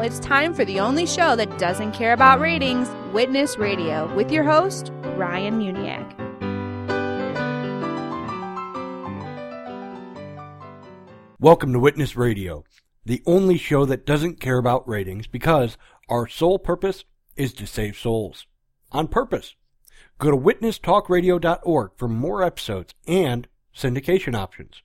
it's time for the only show that doesn't care about ratings Witness Radio with your host, Ryan Muniak. Welcome to Witness Radio, the only show that doesn't care about ratings because our sole purpose is to save souls. On purpose. Go to witnesstalkradio.org for more episodes and syndication options.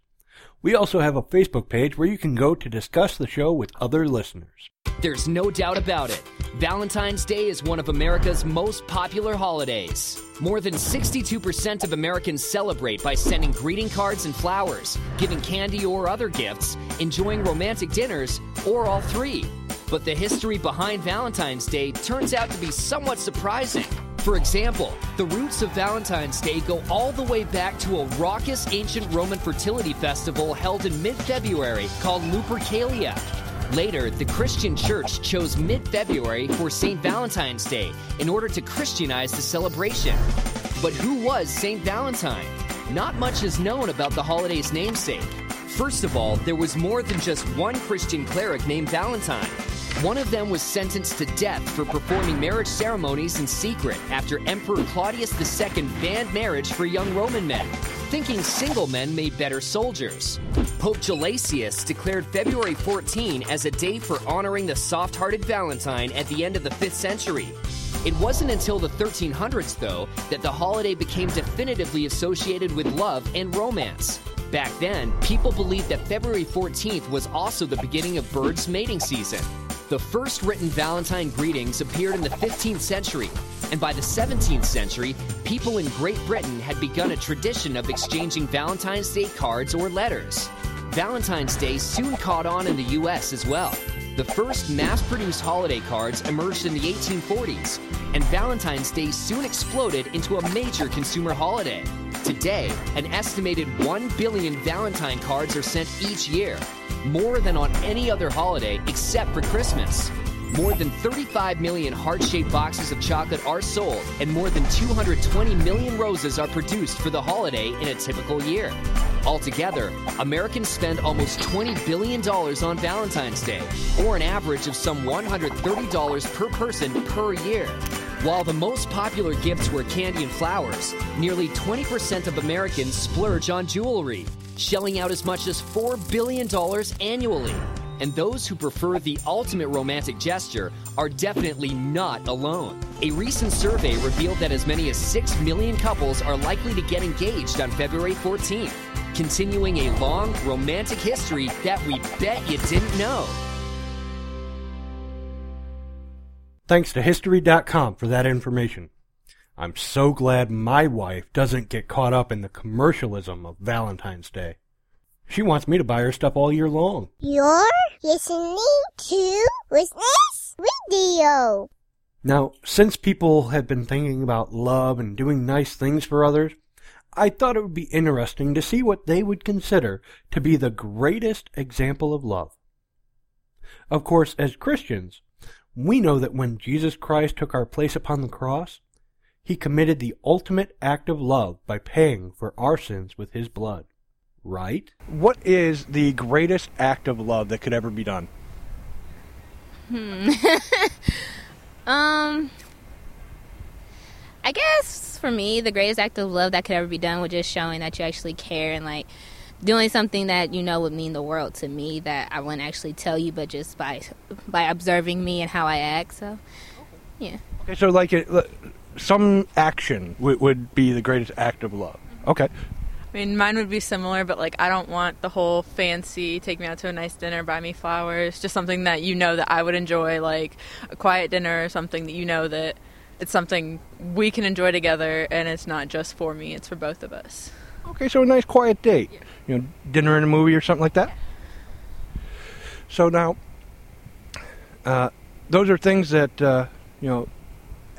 We also have a Facebook page where you can go to discuss the show with other listeners. There's no doubt about it. Valentine's Day is one of America's most popular holidays. More than 62% of Americans celebrate by sending greeting cards and flowers, giving candy or other gifts, enjoying romantic dinners, or all three. But the history behind Valentine's Day turns out to be somewhat surprising. For example, the roots of Valentine's Day go all the way back to a raucous ancient Roman fertility festival held in mid February called Lupercalia. Later, the Christian church chose mid February for St. Valentine's Day in order to Christianize the celebration. But who was St. Valentine? Not much is known about the holiday's namesake. First of all, there was more than just one Christian cleric named Valentine. One of them was sentenced to death for performing marriage ceremonies in secret after Emperor Claudius II banned marriage for young Roman men, thinking single men made better soldiers. Pope Gelasius declared February 14 as a day for honoring the soft hearted Valentine at the end of the 5th century. It wasn't until the 1300s, though, that the holiday became definitively associated with love and romance. Back then, people believed that February 14th was also the beginning of birds' mating season. The first written Valentine greetings appeared in the 15th century, and by the 17th century, people in Great Britain had begun a tradition of exchanging Valentine's Day cards or letters. Valentine's Day soon caught on in the US as well. The first mass produced holiday cards emerged in the 1840s, and Valentine's Day soon exploded into a major consumer holiday. Today, an estimated 1 billion Valentine cards are sent each year, more than on any other holiday except for Christmas. More than 35 million heart shaped boxes of chocolate are sold, and more than 220 million roses are produced for the holiday in a typical year. Altogether, Americans spend almost $20 billion on Valentine's Day, or an average of some $130 per person per year. While the most popular gifts were candy and flowers, nearly 20% of Americans splurge on jewelry, shelling out as much as $4 billion annually. And those who prefer the ultimate romantic gesture are definitely not alone. A recent survey revealed that as many as 6 million couples are likely to get engaged on February 14th, continuing a long romantic history that we bet you didn't know. Thanks to History.com for that information. I'm so glad my wife doesn't get caught up in the commercialism of Valentine's Day. She wants me to buy her stuff all year long. You're listening to Witness Radio. Now, since people have been thinking about love and doing nice things for others, I thought it would be interesting to see what they would consider to be the greatest example of love. Of course, as Christians, we know that when Jesus Christ took our place upon the cross, he committed the ultimate act of love by paying for our sins with his blood. Right? What is the greatest act of love that could ever be done? Hmm. um, I guess for me, the greatest act of love that could ever be done was just showing that you actually care and like doing something that you know would mean the world to me that I wouldn't actually tell you, but just by by observing me and how I act. So, yeah. Okay, so like it, some action would, would be the greatest act of love. Okay. I mean, mine would be similar, but like I don't want the whole fancy take me out to a nice dinner, buy me flowers. Just something that you know that I would enjoy, like a quiet dinner or something that you know that it's something we can enjoy together, and it's not just for me; it's for both of us. Okay, so a nice quiet date. Yeah. You know, dinner and a movie or something like that. Yeah. So now, uh, those are things that uh, you know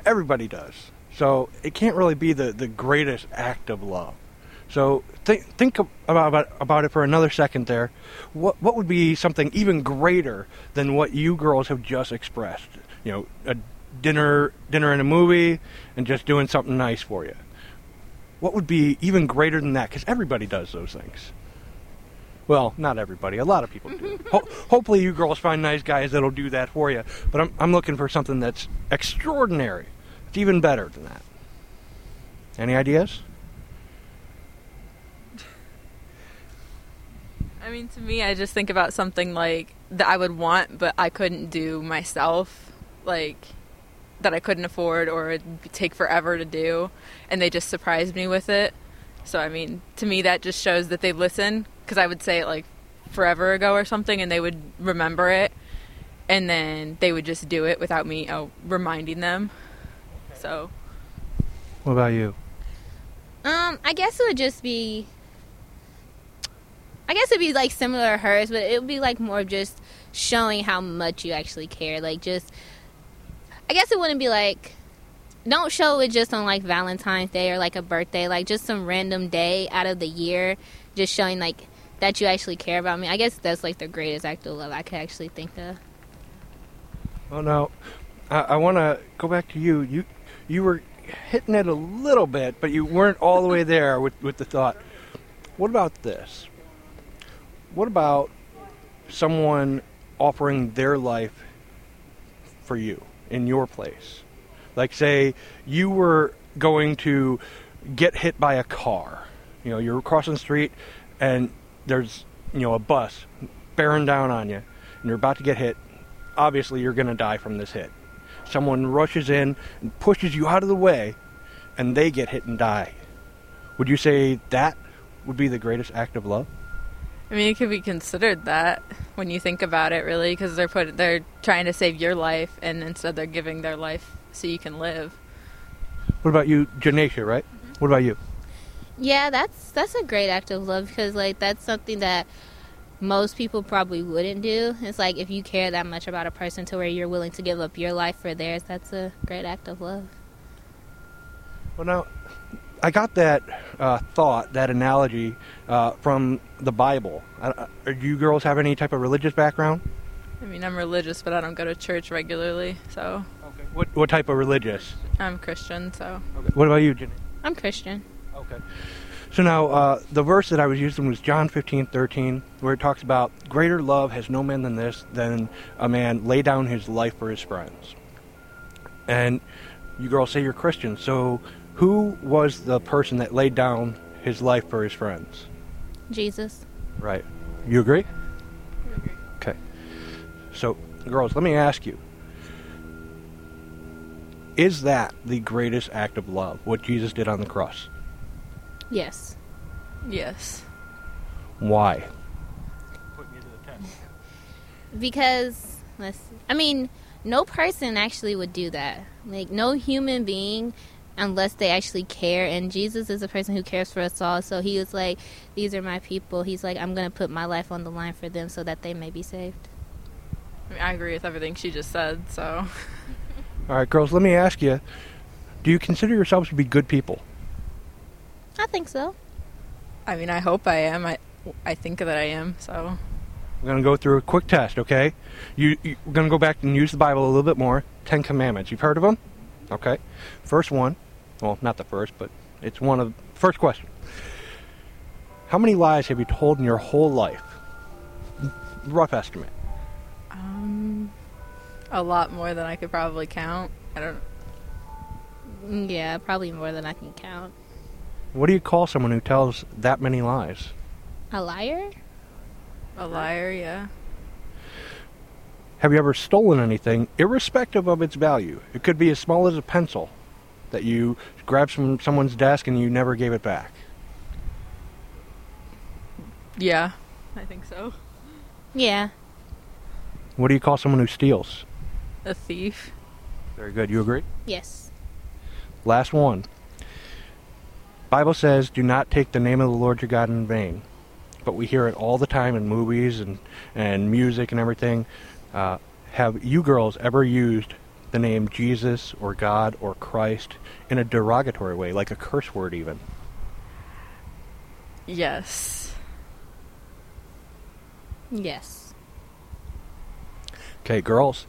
everybody does. So it can't really be the, the greatest act of love. So think think about about it for another second there. What what would be something even greater than what you girls have just expressed? You know, a dinner dinner and a movie, and just doing something nice for you. What would be even greater than that? Because everybody does those things. Well, not everybody. A lot of people do. Ho- hopefully, you girls find nice guys that'll do that for you. But I'm, I'm looking for something that's extraordinary. It's even better than that. Any ideas? I mean, to me, I just think about something like that I would want, but I couldn't do myself, like that I couldn't afford or it'd take forever to do, and they just surprised me with it. So, I mean, to me, that just shows that they listen because I would say it like forever ago or something, and they would remember it, and then they would just do it without me oh, reminding them. So, What about you? Um, I guess it would just be. I guess it'd be like similar to hers, but it would be like more just showing how much you actually care. Like just, I guess it wouldn't be like, don't show it just on like Valentine's Day or like a birthday, like just some random day out of the year, just showing like that you actually care about me. I guess that's like the greatest act of love I could actually think of. Well, now, I, I want to go back to you. You you were hitting it a little bit, but you weren't all the way there with, with the thought. What about this? What about someone offering their life for you in your place? Like, say, you were going to get hit by a car. You know, you're crossing the street and there's, you know, a bus bearing down on you and you're about to get hit. Obviously, you're going to die from this hit. Someone rushes in and pushes you out of the way and they get hit and die. Would you say that would be the greatest act of love? I mean, it could be considered that when you think about it, really, because they're put they're trying to save your life, and instead they're giving their life so you can live. What about you, Janacia, right? Mm-hmm. What about you? Yeah, that's that's a great act of love because like that's something that most people probably wouldn't do. It's like if you care that much about a person to where you're willing to give up your life for theirs, that's a great act of love. Well, now, I got that uh, thought, that analogy uh, from the Bible. Uh, do you girls have any type of religious background? I mean, I'm religious, but I don't go to church regularly, so Okay. What, what type of religious? I'm Christian. So Okay. What about you, Jenny? I'm Christian. Okay. So now, uh, the verse that I was using was John 15, 13, where it talks about, Greater love has no man than this, than a man lay down his life for his friends. And you girls say you're Christian, so who was the person that laid down his life for his friends? Jesus. Right. You agree? Okay. So, girls, let me ask you. Is that the greatest act of love, what Jesus did on the cross? Yes. yes, Why? Because let's I mean, no person actually would do that. Like no human being unless they actually care and Jesus is a person who cares for us all. So he was like, These are my people. He's like, I'm gonna put my life on the line for them so that they may be saved. I, mean, I agree with everything she just said. So All right, girls, let me ask you do you consider yourselves to be good people? I think so. I mean, I hope I am. I I think that I am. So We're going to go through a quick test, okay? You, you, we're going to go back and use the Bible a little bit more. Ten Commandments. You've heard of them? Okay. First one. Well, not the first, but it's one of first question. How many lies have you told in your whole life? Rough estimate. um, a lot more than I could probably count. I don't. Yeah, probably more than I can count. What do you call someone who tells that many lies? A liar? A liar, yeah. Have you ever stolen anything, irrespective of its value? It could be as small as a pencil that you grabbed from someone's desk and you never gave it back. Yeah, I think so. Yeah. What do you call someone who steals? A thief. Very good. You agree? Yes. Last one. Bible says, "Do not take the name of the Lord your God in vain." But we hear it all the time in movies and and music and everything. Uh, have you girls ever used the name Jesus or God or Christ in a derogatory way, like a curse word, even? Yes. Yes. Okay, girls.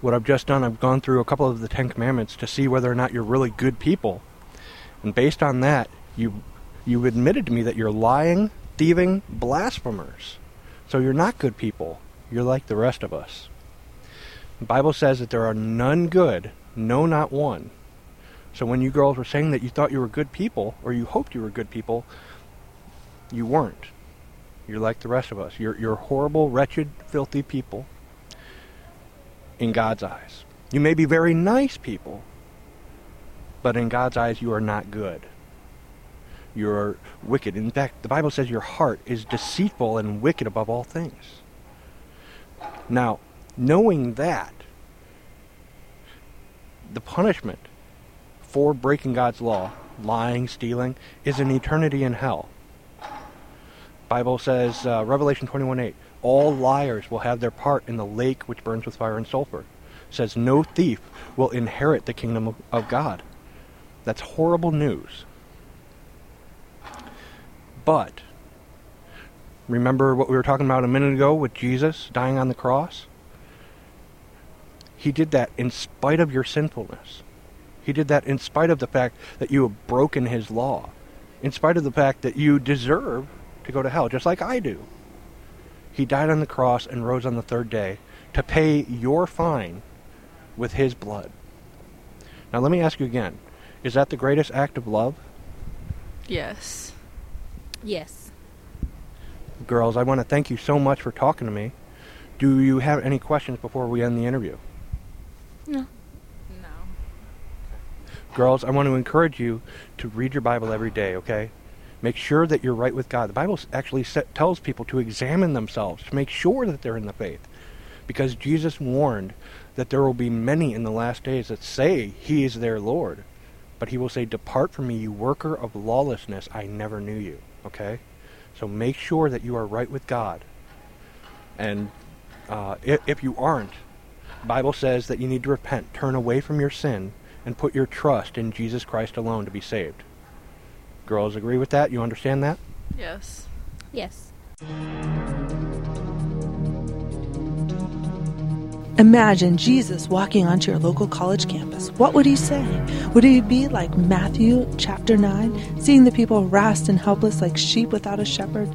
What I've just done, I've gone through a couple of the Ten Commandments to see whether or not you're really good people, and based on that, you you admitted to me that you're lying, thieving, blasphemers. So you're not good people. You're like the rest of us. The Bible says that there are none good, no, not one. So when you girls were saying that you thought you were good people, or you hoped you were good people, you weren't. You're like the rest of us. You're, you're horrible, wretched, filthy people in God's eyes. You may be very nice people, but in God's eyes, you are not good. You're wicked. In fact, the Bible says your heart is deceitful and wicked above all things. Now, knowing that, the punishment for breaking God's law, lying, stealing, is an eternity in hell. Bible says, uh, Revelation 21:8, all liars will have their part in the lake which burns with fire and sulfur. It says no thief will inherit the kingdom of, of God. That's horrible news. But remember what we were talking about a minute ago with Jesus dying on the cross? He did that in spite of your sinfulness. He did that in spite of the fact that you have broken his law, in spite of the fact that you deserve to go to hell, just like I do. He died on the cross and rose on the third day to pay your fine with his blood. Now, let me ask you again is that the greatest act of love? Yes. Yes. Girls, I want to thank you so much for talking to me. Do you have any questions before we end the interview? No. No. Girls, I want to encourage you to read your Bible every day, okay? Make sure that you're right with God. The Bible actually set, tells people to examine themselves, to make sure that they're in the faith. Because Jesus warned that there will be many in the last days that say he is their Lord. But he will say, Depart from me, you worker of lawlessness. I never knew you. Okay? So make sure that you are right with God. And uh, if, if you aren't, the Bible says that you need to repent, turn away from your sin, and put your trust in Jesus Christ alone to be saved. Girls agree with that? You understand that? Yes. Yes. Imagine Jesus walking onto your local college campus. What would he say? Would he be like Matthew chapter 9, seeing the people harassed and helpless like sheep without a shepherd,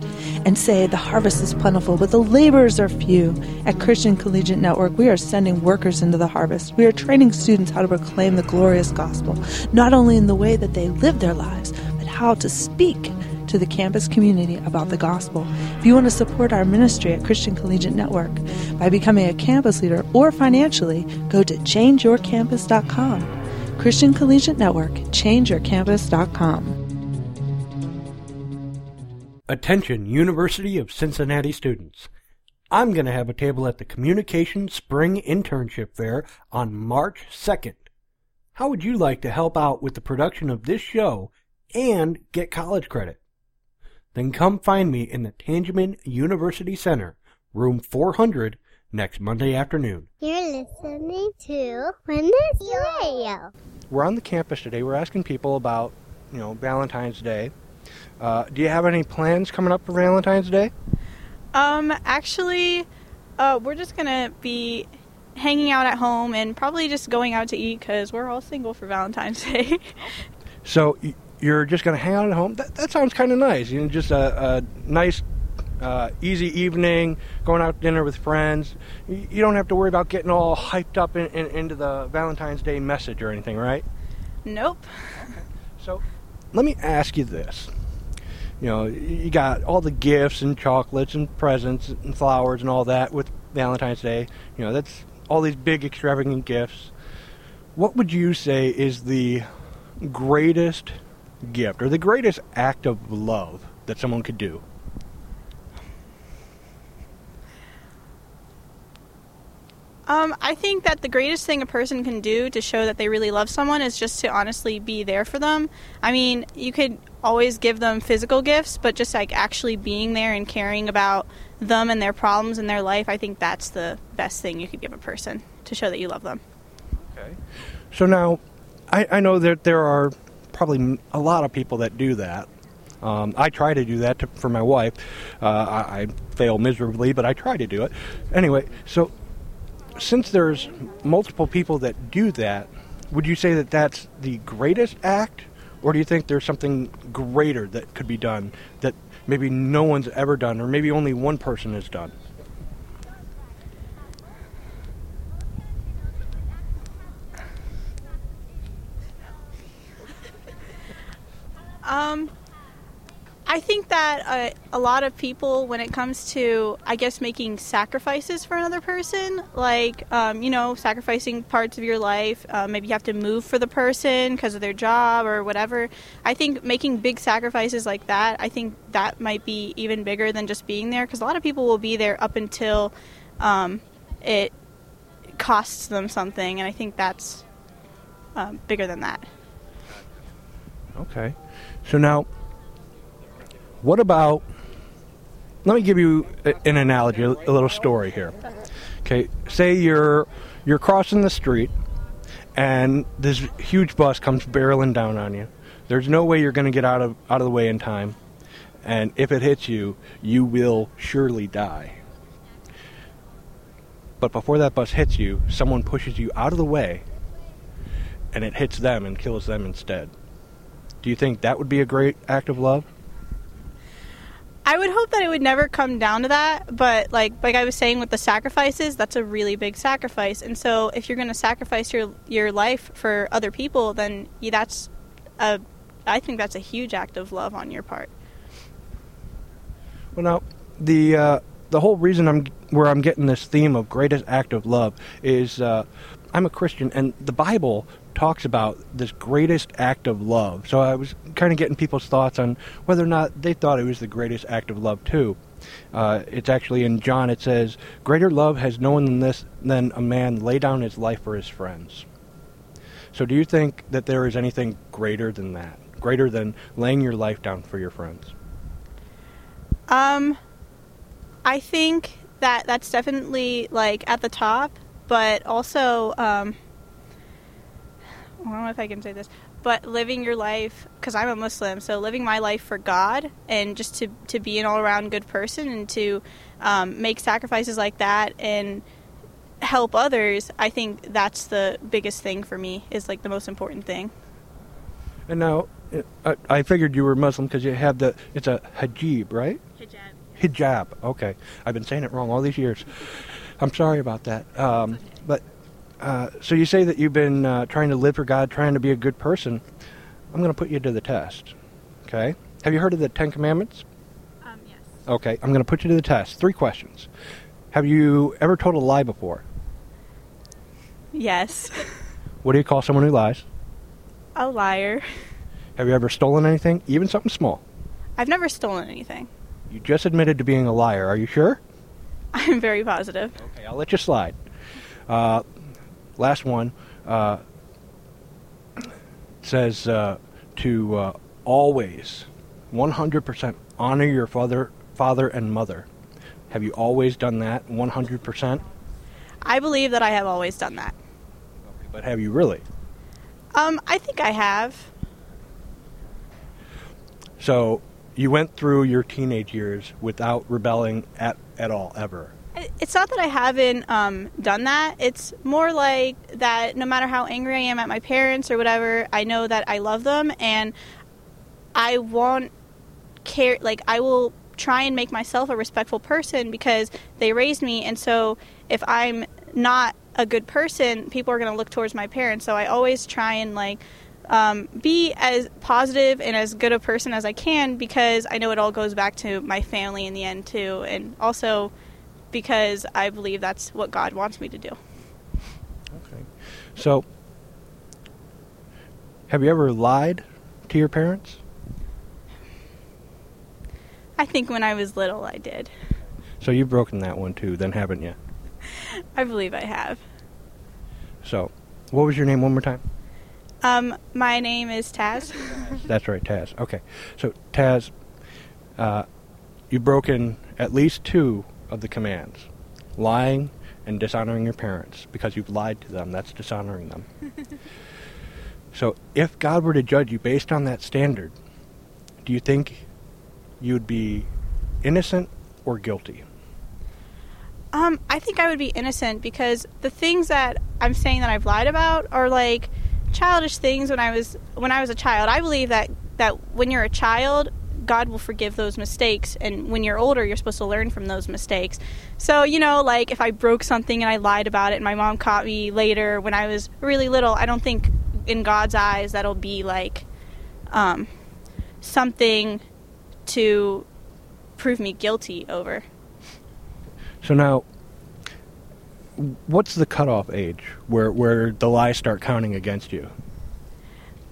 and say, The harvest is plentiful, but the laborers are few? At Christian Collegiate Network, we are sending workers into the harvest. We are training students how to proclaim the glorious gospel, not only in the way that they live their lives, but how to speak to the campus community about the gospel. If you want to support our ministry at Christian Collegiate Network by becoming a campus leader or financially, go to changeyourcampus.com. Christian Collegiate Network, changeyourcampus.com. Attention, University of Cincinnati students. I'm going to have a table at the Communication Spring Internship Fair on March 2nd. How would you like to help out with the production of this show and get college credit? Then come find me in the Tangeman University Center, room 400, next Monday afternoon. You're listening to Witness Radio. We're on the campus today. We're asking people about, you know, Valentine's Day. Uh, do you have any plans coming up for Valentine's Day? Um, actually, uh, we're just gonna be hanging out at home and probably just going out to eat because we're all single for Valentine's Day. So y- you're just going to hang out at home? That, that sounds kind of nice. You know, just a, a nice, uh, easy evening, going out to dinner with friends. You, you don't have to worry about getting all hyped up in, in, into the Valentine's Day message or anything, right? nope. So let me ask you this. You know, you got all the gifts and chocolates and presents and flowers and all that with Valentine's Day. You know, that's all these big extravagant gifts. What would you say is the greatest gift or the greatest act of love that someone could do? Um, I think that the greatest thing a person can do to show that they really love someone is just to honestly be there for them. I mean, you could always give them physical gifts, but just like actually being there and caring about them and their problems in their life, I think that's the best thing you could give a person to show that you love them. Okay. So now, I, I know that there are probably a lot of people that do that. Um, I try to do that to, for my wife. Uh, I, I fail miserably, but I try to do it. Anyway, so since there's multiple people that do that, would you say that that's the greatest act, Or do you think there's something greater that could be done that maybe no one's ever done, or maybe only one person has done? Um, I think that uh, a lot of people, when it comes to, I guess, making sacrifices for another person, like, um, you know, sacrificing parts of your life, uh, maybe you have to move for the person because of their job or whatever. I think making big sacrifices like that, I think that might be even bigger than just being there because a lot of people will be there up until um, it costs them something, and I think that's um, bigger than that. Okay. So now, what about? Let me give you an analogy, a little story here. Okay, say you're you're crossing the street, and this huge bus comes barreling down on you. There's no way you're going to get out of out of the way in time, and if it hits you, you will surely die. But before that bus hits you, someone pushes you out of the way, and it hits them and kills them instead. Do you think that would be a great act of love? I would hope that it would never come down to that, but like like I was saying with the sacrifices, that's a really big sacrifice. And so if you're going to sacrifice your your life for other people, then that's a I think that's a huge act of love on your part. Well, now the uh, the whole reason I'm where I'm getting this theme of greatest act of love is uh, I'm a Christian, and the Bible talks about this greatest act of love. So I was kind of getting people's thoughts on whether or not they thought it was the greatest act of love too. Uh, it's actually in John. It says, "Greater love has no one than this than a man lay down his life for his friends." So, do you think that there is anything greater than that? Greater than laying your life down for your friends? Um I think that that's definitely like at the top, but also um I don't know if I can say this, but living your life because I'm a Muslim, so living my life for God and just to to be an all around good person and to um, make sacrifices like that and help others. I think that's the biggest thing for me. Is like the most important thing. And now, uh, I, I figured you were Muslim because you have the, it's a hijab, right? Hijab. Hijab, okay. I've been saying it wrong all these years. I'm sorry about that. Um, but, uh, so you say that you've been uh, trying to live for God, trying to be a good person. I'm going to put you to the test, okay? Have you heard of the Ten Commandments? Um, yes. Okay, I'm going to put you to the test. Three questions. Have you ever told a lie before? Yes. What do you call someone who lies? A liar. Have you ever stolen anything, even something small? I've never stolen anything. You just admitted to being a liar. Are you sure? I'm very positive. Okay, I'll let you slide. Uh, last one uh, says uh, to uh, always, 100% honor your father, father and mother. Have you always done that? 100%? I believe that I have always done that. But have you really? Um, I think I have. So you went through your teenage years without rebelling at, at all, ever. It- It's not that I haven't um, done that. It's more like that no matter how angry I am at my parents or whatever, I know that I love them and I won't care. Like, I will try and make myself a respectful person because they raised me. And so if I'm not a good person, people are going to look towards my parents. So I always try and, like, um, be as positive and as good a person as I can because I know it all goes back to my family in the end, too. And also, because I believe that's what God wants me to do. Okay. So, have you ever lied to your parents? I think when I was little, I did. So you've broken that one too, then haven't you? I believe I have. So, what was your name one more time? Um, my name is Taz. That's right, Taz. Okay. So, Taz, uh, you've broken at least two of the commands lying and dishonoring your parents because you've lied to them. That's dishonoring them. so, if God were to judge you based on that standard, do you think you'd be innocent or guilty? Um, I think I would be innocent because the things that I'm saying that I've lied about are like childish things when I was when I was a child. I believe that that when you're a child, God will forgive those mistakes, and when you're older, you're supposed to learn from those mistakes. So you know, like if I broke something and I lied about it, and my mom caught me later when I was really little, I don't think in God's eyes that'll be like um, something to prove me guilty over. So now, what's the cutoff age where where the lies start counting against you?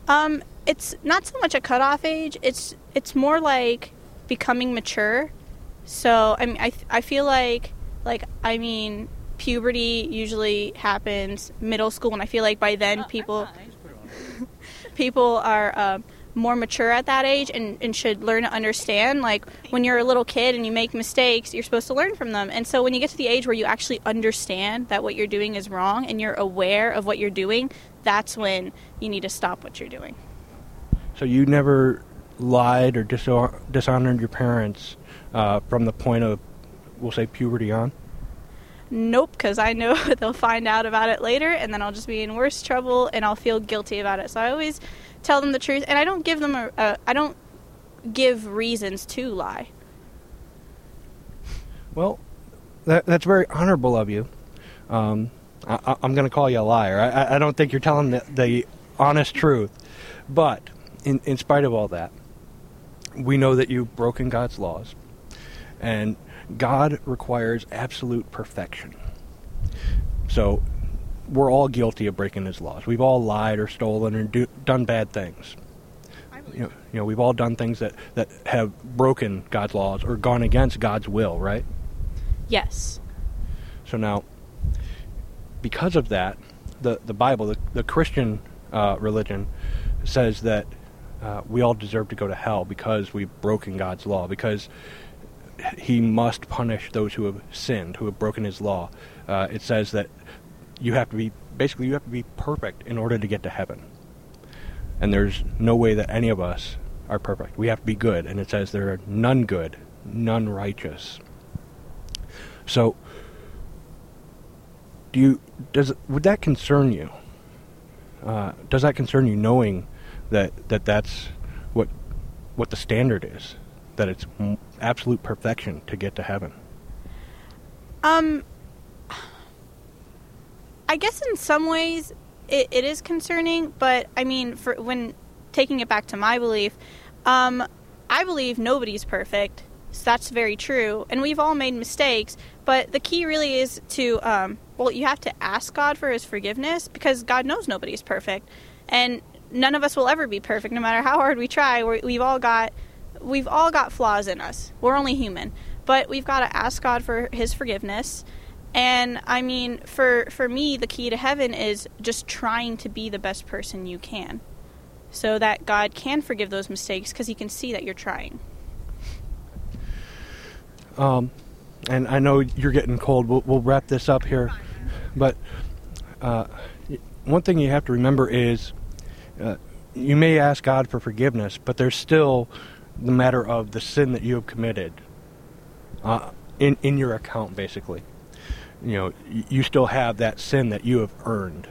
Um, it's not so much a cutoff age. It's it's more like becoming mature. So I mean, I I feel like like I mean, puberty usually happens middle school, and I feel like by then people people are. Um, more mature at that age and, and should learn to understand. Like when you're a little kid and you make mistakes, you're supposed to learn from them. And so when you get to the age where you actually understand that what you're doing is wrong and you're aware of what you're doing, that's when you need to stop what you're doing. So you never lied or dishonored your parents uh, from the point of, we'll say, puberty on? Nope, because I know they'll find out about it later, and then I'll just be in worse trouble, and I'll feel guilty about it. So I always tell them the truth, and I don't give them a, a I don't give reasons to lie. Well, that, that's very honorable of you. Um, I, am going to call you a liar. I, I, don't think you're telling the, the honest truth. But in, in spite of all that, we know that you've broken God's laws. And God requires absolute perfection. So we're all guilty of breaking his laws. We've all lied or stolen or do, done bad things. You know, you know, we've all done things that, that have broken God's laws or gone against God's will, right? Yes. So now, because of that, the, the Bible, the, the Christian uh, religion, says that uh, we all deserve to go to hell because we've broken God's law, because He must punish those who have sinned, who have broken His law. Uh, it says that you have to be basically you have to be perfect in order to get to heaven. And there's no way that any of us are perfect. We have to be good, and it says there are none good, none righteous. So, do you does would that concern you? Uh, does that concern you, knowing that that that's what what the standard is, that it's absolute perfection to get to heaven? Um, I guess in some ways it, it is concerning, but I mean, for when taking it back to my belief, um, I believe nobody's perfect. So that's very true, and we've all made mistakes. But the key really is to, um, well, you have to ask God for His forgiveness because God knows nobody's perfect, and none of us will ever be perfect, no matter how hard we try. we we've all got, we've all got flaws in us. We're only human, but we've got to ask God for His forgiveness and I mean, for for me, the key to heaven is just trying to be the best person you can, so that God can forgive those mistakes because He can see that you're trying. Um, and I know you're getting cold. We'll, we'll wrap this up here, but uh, one thing you have to remember is uh, you may ask God for forgiveness, but there's still the matter of the sin that you have committed uh, in in your account, basically you know, you still have that sin that you have earned.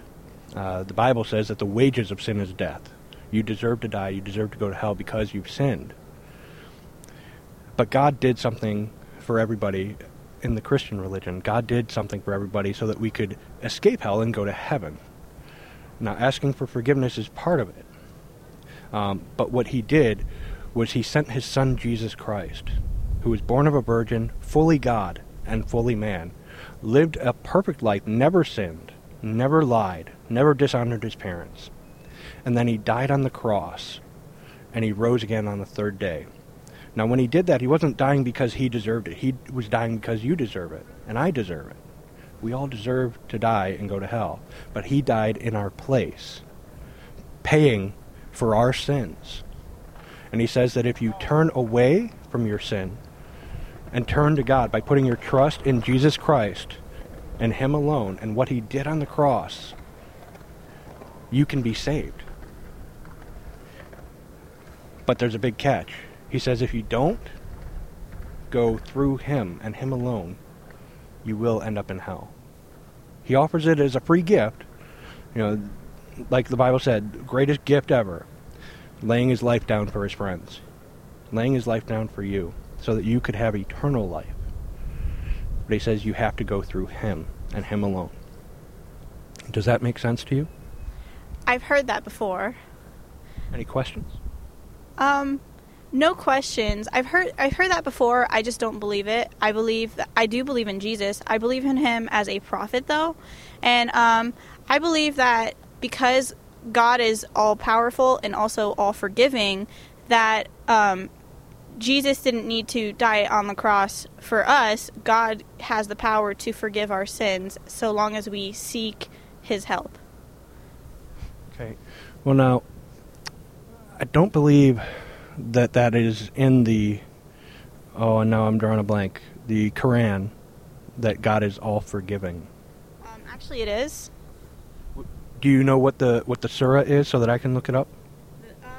Uh, the Bible says that the wages of sin is death. You deserve to die. You deserve to go to hell because you've sinned. But God did something for everybody in the Christian religion. God did something for everybody so that we could escape hell and go to heaven. Now, asking for forgiveness is part of it. Um, but what he did was he sent his son Jesus Christ, who was born of a virgin, fully God and fully man, lived a perfect life, never sinned, never lied, never dishonored his parents. And then he died on the cross, and he rose again on the third day. Now, when he did that, he wasn't dying because he deserved it. He was dying because you deserve it, and I deserve it. We all deserve to die and go to hell. But he died in our place, paying for our sins. And he says that if you turn away from your sin and turn to God by putting your trust in Jesus Christ and Him alone and what He did on the cross, you can be saved. But there's a big catch. He says if you don't go through Him and Him alone, you will end up in hell. He offers it as a free gift. You know, like the Bible said, greatest gift ever, laying his life down for his friends, laying his life down for you, so that you could have eternal life. But he says you have to go through him and him alone. Does that make sense to you? I've heard that before. Any questions? Um, no questions. I've heard I've heard that before. I just don't believe it. I believe I do believe in Jesus. I believe in him as a prophet though. And um, I believe that because God is all powerful and also all forgiving that um, Jesus didn't need to die on the cross for us. God has the power to forgive our sins so long as we seek his help. Okay. Well, now, I don't believe that that is in the. Oh, and now I'm drawing a blank. The Quran, that God is all forgiving. Um, actually, it is. Do you know what the what the surah is, so that I can look it up?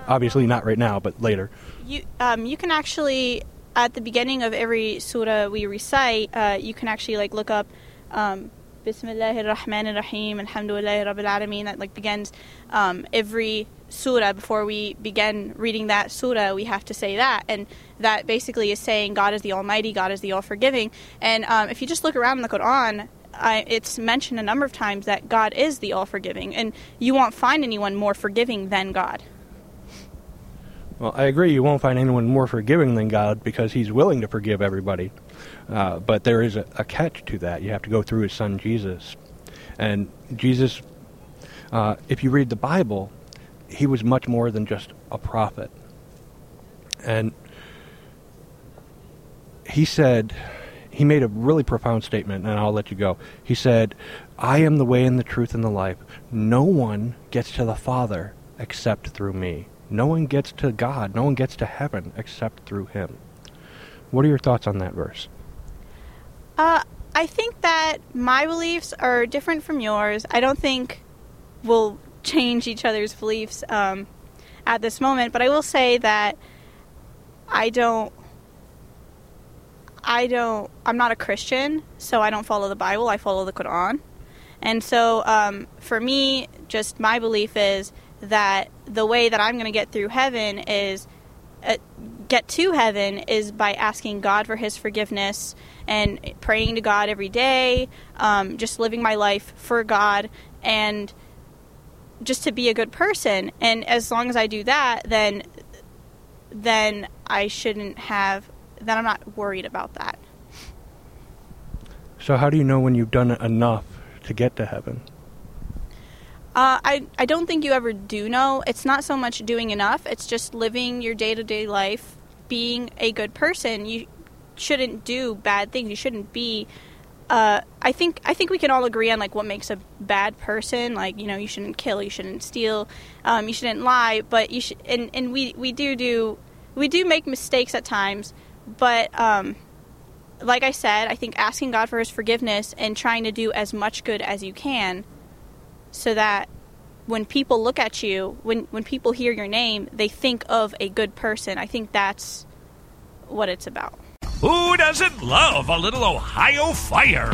Obviously, not right now, but later. You um, you can actually at the beginning of every surah we recite, uh, you can actually like look up. Um, Bismillahir Rahmanir Rahim, Alhamdulillahi Rabbil Alameen. That like begins um, every surah. Before we begin reading that surah, we have to say that, and that basically is saying God is the Almighty, God is the All Forgiving. And um, if you just look around in the Quran, I, it's mentioned a number of times that God is the All Forgiving, and you won't find anyone more forgiving than God. Well, I agree. You won't find anyone more forgiving than God because He's willing to forgive everybody. Uh, but there is a, a, catch to that. You have to go through His Son Jesus, and Jesus. Uh, if you read the Bible, He was much more than just a prophet, and He said. He made a really profound statement, and I'll let you go. He said, I am the way and the truth and the life. No one gets to the Father except through me. No one gets to God, no one gets to heaven except through Him. What are your thoughts on that verse? Uh, I think that my beliefs are different from yours. I don't think we'll change each other's beliefs um, at this moment, but I will say that I don't. I don't. I'm not a Christian, so I don't follow the Bible. I follow the Quran, and so um, for me, just my belief is that the way that I'm going to get through heaven is uh, get to heaven is by asking God for His forgiveness and praying to God every day, um, just living my life for God, and just to be a good person. And as long as I do that, then then I shouldn't have. Then I'm not worried about that. So how do you know when you've done enough to get to heaven? Uh, I I don't think you ever do know. It's not so much doing enough. It's just living your day to day life, being a good person. You shouldn't do bad things. You shouldn't be. Uh, I think I think we can all agree on like what makes a bad person. Like you know, you shouldn't kill, you shouldn't steal, um, you shouldn't lie. But you should, and and we we do do we do make mistakes at times. But um, like I said, I think asking God for His forgiveness and trying to do as much good as you can so that when people look at you, when when people hear your name, they think of a good person. I think that's what it's about. Who doesn't love a little Ohio fire?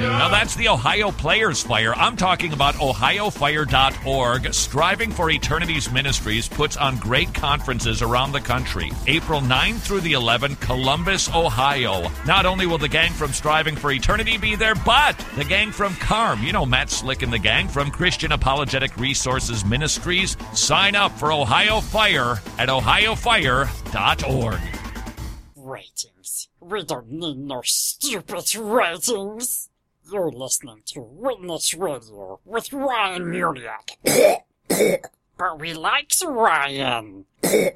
Now that's the Ohio Players Fire. I'm talking about OhioFire.org. Striving for Eternity's Ministries puts on great conferences around the country. April 9 through the 11th, Columbus, Ohio. Not only will the gang from Striving for Eternity be there, but the gang from CARM, you know Matt Slick and the gang from Christian Apologetic Resources Ministries. Sign up for Ohio Fire at OhioFire.org. Ratings. We don't need no stupid ratings. You're listening to Witness Radio with Ryan Muniak. but we like Ryan. we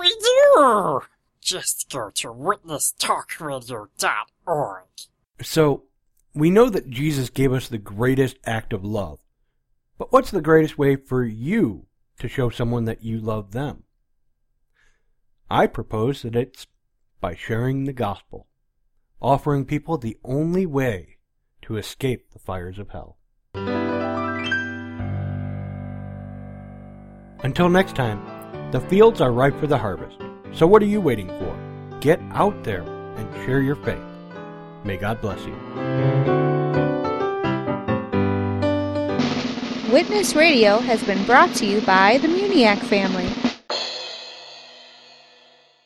do. Just go to witnesstalkradio.org. So, we know that Jesus gave us the greatest act of love. But what's the greatest way for you to show someone that you love them? I propose that it's by sharing the gospel, offering people the only way to escape the fires of hell. Until next time, the fields are ripe for the harvest. So what are you waiting for? Get out there and share your faith. May God bless you. Witness Radio has been brought to you by the Muniak family.